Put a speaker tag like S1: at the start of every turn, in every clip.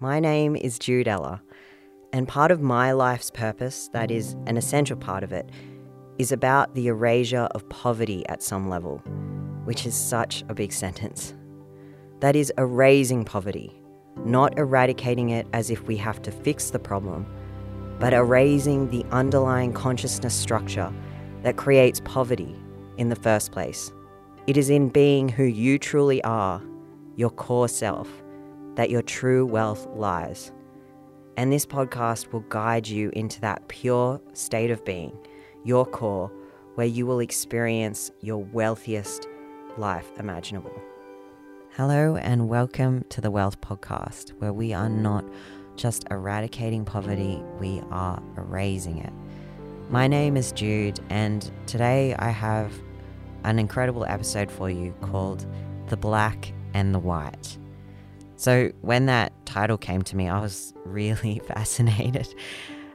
S1: My name is Jude Ella, and part of my life's purpose, that is, an essential part of it, is about the erasure of poverty at some level, which is such a big sentence. That is, erasing poverty, not eradicating it as if we have to fix the problem, but erasing the underlying consciousness structure that creates poverty in the first place. It is in being who you truly are, your core self, that your true wealth lies. And this podcast will guide you into that pure state of being, your core, where you will experience your wealthiest life imaginable. Hello, and welcome to the Wealth Podcast, where we are not just eradicating poverty, we are erasing it. My name is Jude, and today I have an incredible episode for you called The Black and the White. So, when that title came to me, I was really fascinated,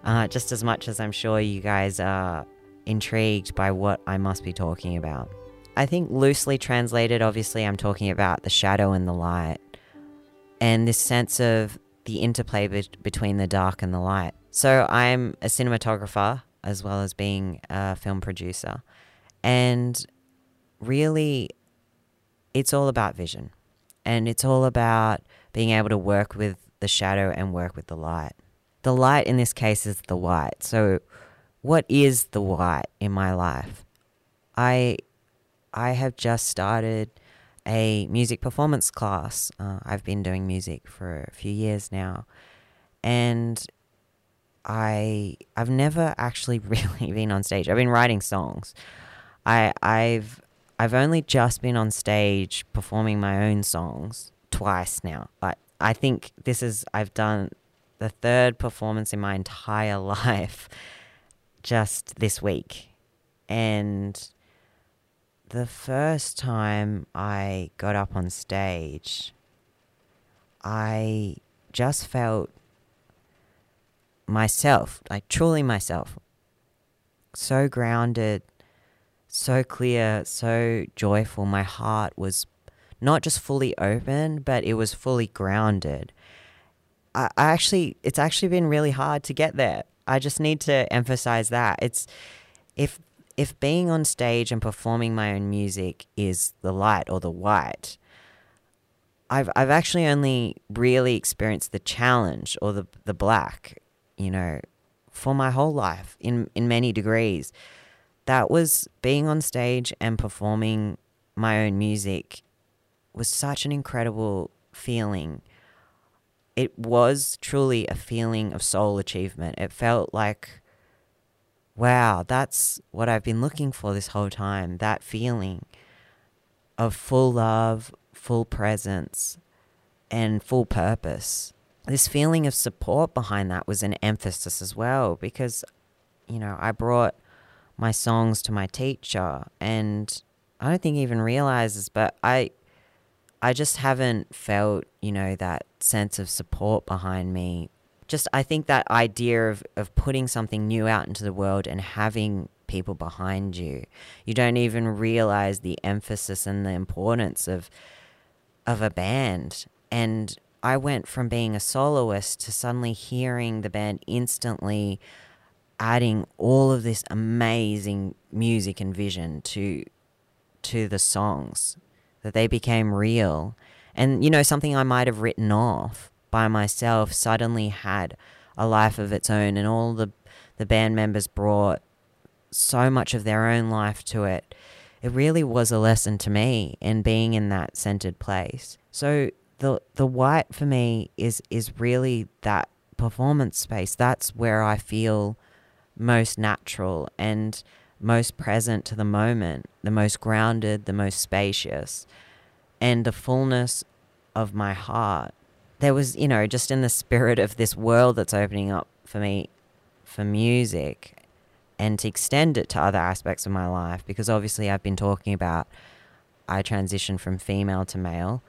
S1: uh, just as much as I'm sure you guys are intrigued by what I must be talking about. I think, loosely translated, obviously, I'm talking about the shadow and the light, and this sense of the interplay be- between the dark and the light. So, I'm a cinematographer as well as being a film producer, and really, it's all about vision. And it's all about being able to work with the shadow and work with the light. The light in this case is the white. So, what is the white in my life? I I have just started a music performance class. Uh, I've been doing music for a few years now, and I I've never actually really been on stage. I've been writing songs. I I've I've only just been on stage performing my own songs twice now. But I think this is, I've done the third performance in my entire life just this week. And the first time I got up on stage, I just felt myself, like truly myself, so grounded, so clear, so joyful. My heart was not just fully open, but it was fully grounded. I, I actually, it's actually been really hard to get there. I just need to emphasize that. It's if if being on stage and performing my own music is the light or the white, I've I've actually only really experienced the challenge or the the black, you know, for my whole life in in many degrees that was being on stage and performing my own music was such an incredible feeling. It was truly a feeling of soul achievement. It felt like, wow, that's what I've been looking for this whole time that feeling of full love, full presence, and full purpose. This feeling of support behind that was an emphasis as well because, you know, I brought my songs to my teacher and I don't think he even realizes, but I I just haven't felt, you know, that sense of support behind me. Just I think that idea of, of putting something new out into the world and having people behind you. You don't even realize the emphasis and the importance of of a band. And I went from being a soloist to suddenly hearing the band instantly adding all of this amazing music and vision to to the songs that they became real. And you know something I might have written off by myself suddenly had a life of its own and all the the band members brought so much of their own life to it. It really was a lesson to me in being in that centered place. So the the white for me is is really that performance space. That's where I feel most natural. And most present to the moment, the most grounded, the most spacious, and the fullness of my heart. There was, you know, just in the spirit of this world that's opening up for me for music and to extend it to other aspects of my life, because obviously I've been talking about I transitioned from female to male.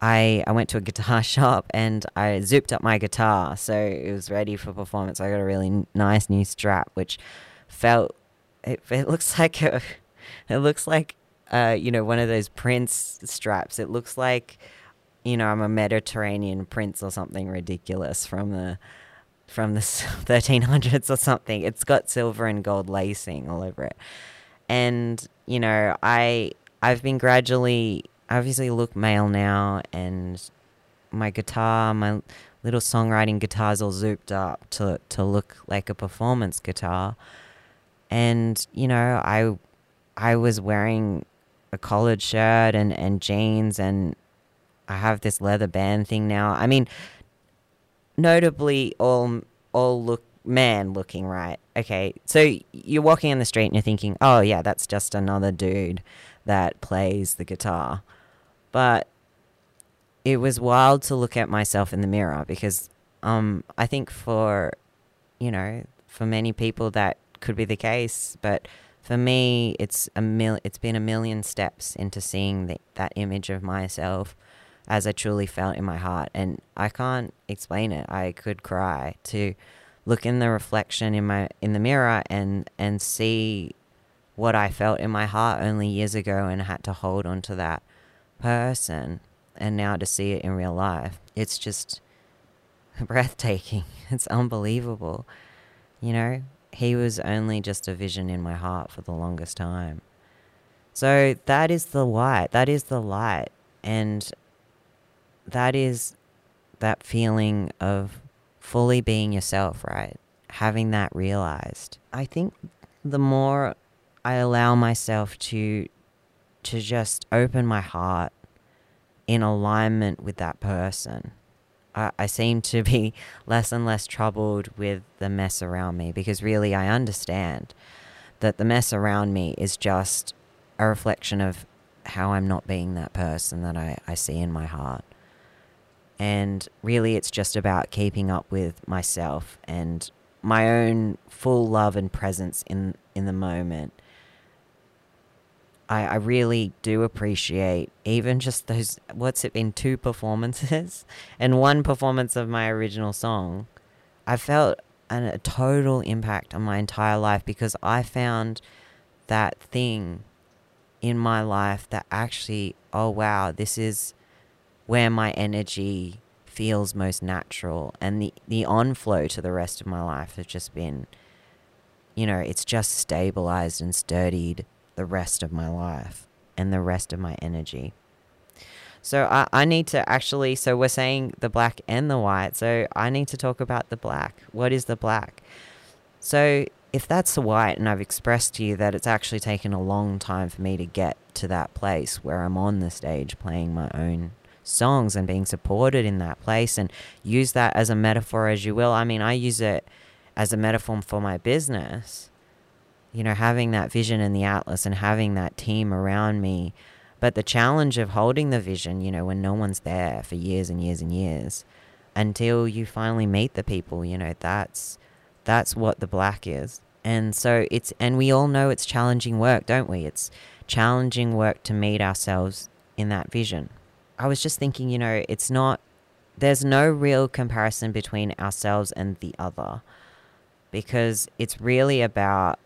S1: I, I went to a guitar shop and I zipped up my guitar so it was ready for performance. I got a really nice new strap which felt it, it looks like a it looks like uh, you know one of those Prince straps. It looks like you know, I'm a Mediterranean prince or something ridiculous from the from the 1300s or something. It's got silver and gold lacing all over it. And, you know, I I've been gradually obviously look male now and my guitar, my little songwriting guitar's all zooped up to to look like a performance guitar. And, you know, I I was wearing a collared shirt and, and jeans and I have this leather band thing now. I mean, notably all all look man looking right. Okay, so you're walking on the street and you're thinking, oh yeah, that's just another dude that plays the guitar. But it was wild to look at myself in the mirror because um I think for you know for many people that could be the case, but for me it's a mil- it's been a million steps into seeing the, that image of myself as I truly felt in my heart. And I can't explain it. I could cry to look in the reflection in my in the mirror and and see what I felt in my heart only years ago and had to hold on to that person and now to see it in real life. It's just breathtaking. It's unbelievable. You know, he was only just a vision in my heart for the longest time. So that is the light. That is the light. And that is that feeling of fully being yourself, right? Having that realized. I think the more I allow myself to to just open my heart in alignment with that person, I, I seem to be less and less troubled with the mess around me because really I understand that the mess around me is just a reflection of how I'm not being that person that I, I see in my heart. And really, it's just about keeping up with myself and my own full love and presence in, in the moment. I, I really do appreciate even just those, what's it been, two performances and one performance of my original song. I felt an, a total impact on my entire life because I found that thing in my life that actually, oh wow, this is where my energy feels most natural and the the on flow to the rest of my life has just been you know it's just stabilized and sturdied the rest of my life and the rest of my energy so I, I need to actually so we're saying the black and the white so i need to talk about the black what is the black so if that's the white and i've expressed to you that it's actually taken a long time for me to get to that place where i'm on the stage playing my own songs and being supported in that place and use that as a metaphor as you will. I mean, I use it as a metaphor for my business. You know, having that vision in the atlas and having that team around me. But the challenge of holding the vision, you know, when no one's there for years and years and years until you finally meet the people, you know, that's that's what the black is. And so it's and we all know it's challenging work, don't we? It's challenging work to meet ourselves in that vision. I was just thinking, you know, it's not, there's no real comparison between ourselves and the other because it's really about,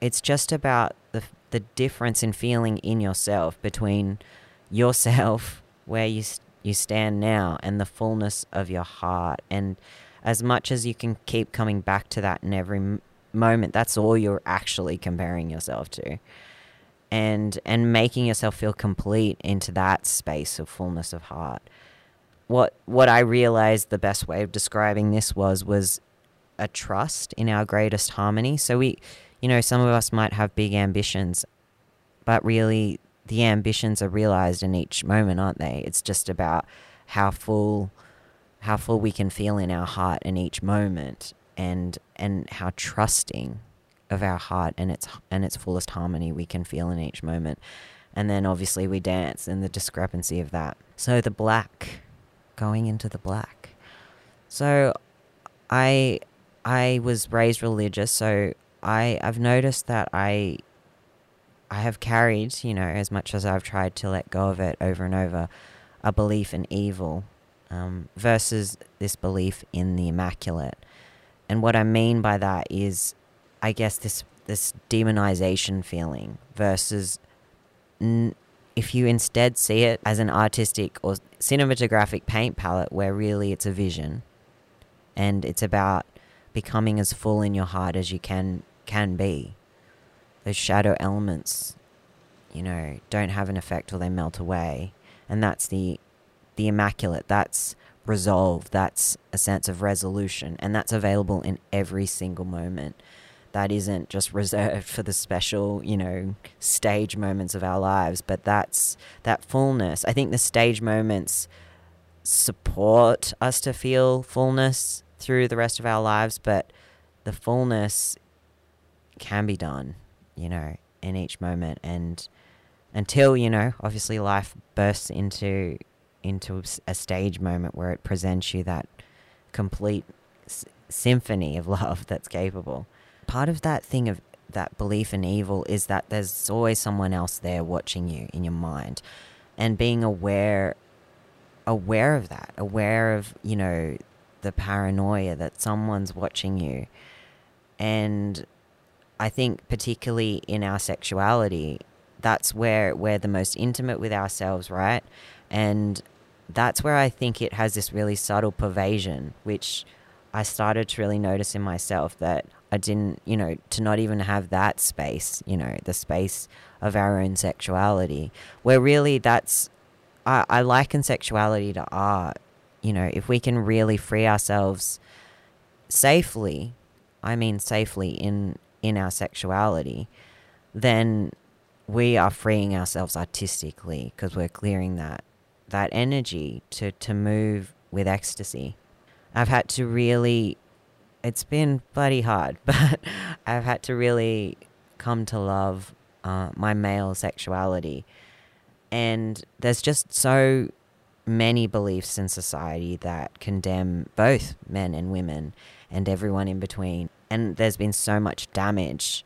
S1: it's just about the, the difference in feeling in yourself between yourself, where you, you stand now, and the fullness of your heart. And as much as you can keep coming back to that in every moment, that's all you're actually comparing yourself to and and making yourself feel complete into that space of fullness of heart. What what I realized the best way of describing this was was a trust in our greatest harmony. So we you know, some of us might have big ambitions, but really the ambitions are realized in each moment, aren't they? It's just about how full how full we can feel in our heart in each moment and and how trusting of our heart and its and its fullest harmony we can feel in each moment. And then obviously we dance in the discrepancy of that. So the black going into the black. So I I was raised religious, so I I've noticed that I I have carried, you know, as much as I've tried to let go of it over and over, a belief in evil um, versus this belief in the immaculate. And what I mean by that is I guess this this demonization feeling versus n- if you instead see it as an artistic or cinematographic paint palette where really it's a vision and it's about becoming as full in your heart as you can can be. Those shadow elements you know don't have an effect or they melt away. And that's the the immaculate. That's resolve. That's a sense of resolution. And that's available in every single moment. That isn't just reserved for the special, you know, stage moments of our lives, but that's that fullness. I think the stage moments support us to feel fullness through the rest of our lives, but the fullness can be done, you know, in each moment. And until, you know, obviously life bursts into into a stage moment where it presents you that complete s- symphony of love that's capable. Part of that thing of that belief in evil is that there's always someone else there watching you in your mind. And being aware aware of that aware of you know the paranoia that someone's watching you. And i think particularly in our sexuality that's where we're the most intimate with ourselves right and that's where i think it has this really subtle pervasion which i started to really notice in myself that I didn't, you know, to not even have that space, you know, the space of our own sexuality, where really that's, I, I liken sexuality to art. You know, if we can really free ourselves safely, I mean safely in in our sexuality, then we are freeing ourselves artistically because we're clearing that that energy to to move with ecstasy. I've had to really it's been bloody hard, but I've had to really come to love uh, my male sexuality. And there's just so many beliefs in society that condemn both men and women and everyone in between. And there's been so much damage.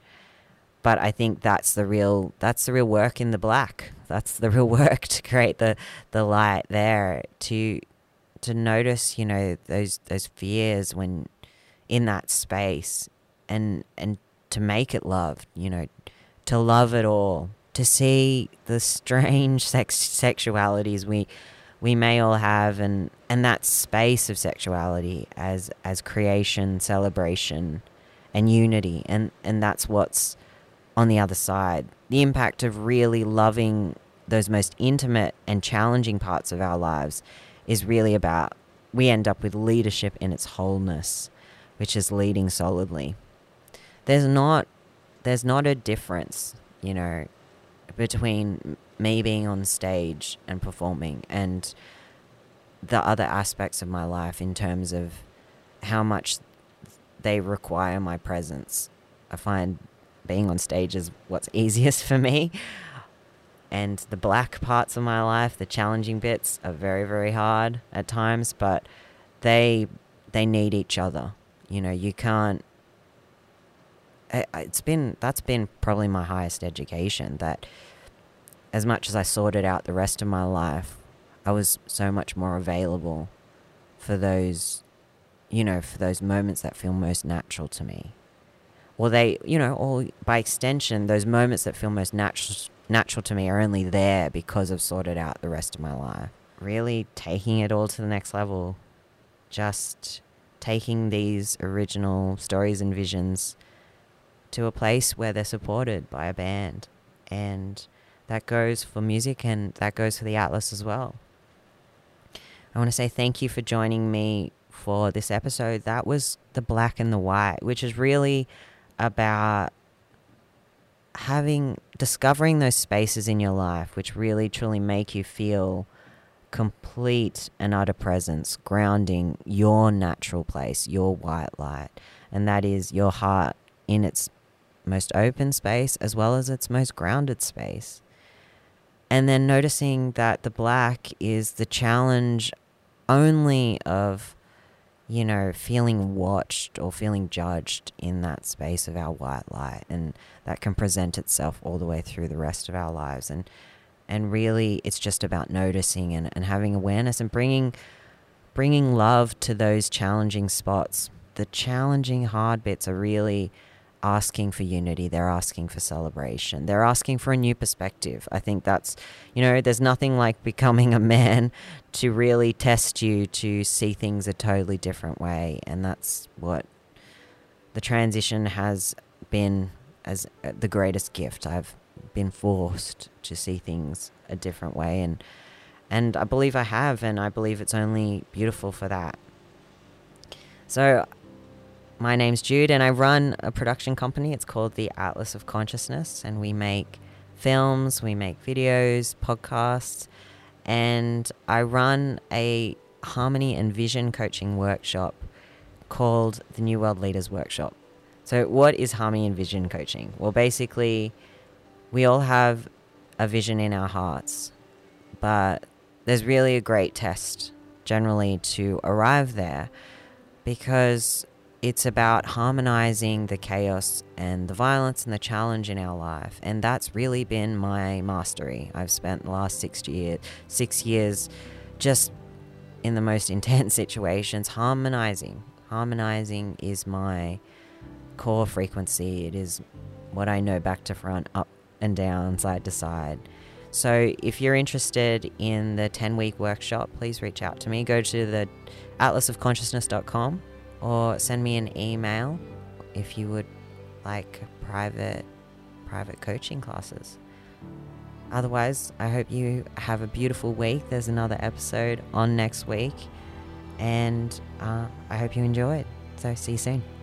S1: But I think that's the real that's the real work in the black. That's the real work to create the, the light there to to notice, you know, those those fears when in that space and and to make it love, you know, to love it all, to see the strange sex sexualities we we may all have and and that space of sexuality as as creation, celebration and unity and and that's what's on the other side. The impact of really loving those most intimate and challenging parts of our lives is really about we end up with leadership in its wholeness which is leading solidly. There's not there's not a difference, you know, between me being on stage and performing and the other aspects of my life in terms of how much they require my presence. I find being on stage is what's easiest for me. And the black parts of my life, the challenging bits, are very, very hard at times, but they they need each other. You know, you can't. It's been that's been probably my highest education. That as much as I sorted out the rest of my life, I was so much more available for those, you know, for those moments that feel most natural to me. Or they, you know, or by extension, those moments that feel most natural natural to me are only there because I've sorted out the rest of my life. Really taking it all to the next level. Just taking these original stories and visions to a place where they're supported by a band. And that goes for music and that goes for the Atlas as well. I want to say thank you for joining me for this episode. That was The Black and the White, which is really about having discovering those spaces in your life which really truly make you feel complete and utter presence, grounding your natural place, your white light, and that is your heart in its most open space as well as its most grounded space. And then noticing that the black is the challenge only of, you know, feeling watched or feeling judged in that space of our white light. And that can present itself all the way through the rest of our lives. And and really it's just about noticing and, and having awareness and bringing bringing love to those challenging spots the challenging hard bits are really asking for unity, they're asking for celebration, they're asking for a new perspective. I think that's, you know, there's nothing like becoming a man to really test you to see things a totally different way. And that's what the transition has been as uh, the greatest gift. I've been forced to see things a different way and and I believe I have and I believe it's only beautiful for that. So my name's Jude, and I run a production company. It's called the Atlas of Consciousness, and we make films, we make videos, podcasts, and I run a harmony and vision coaching workshop called the New World Leaders Workshop. So, what is harmony and vision coaching? Well, basically, we all have a vision in our hearts, but there's really a great test generally to arrive there because it's about harmonizing the chaos and the violence and the challenge in our life. And that's really been my mastery. I've spent the last six, year, six years just in the most intense situations harmonizing. Harmonizing is my core frequency. It is what I know back to front, up and down, side to side. So if you're interested in the 10 week workshop, please reach out to me. Go to the atlasofconsciousness.com or send me an email if you would like private private coaching classes. Otherwise, I hope you have a beautiful week. There's another episode on next week, and uh, I hope you enjoy it. So, see you soon.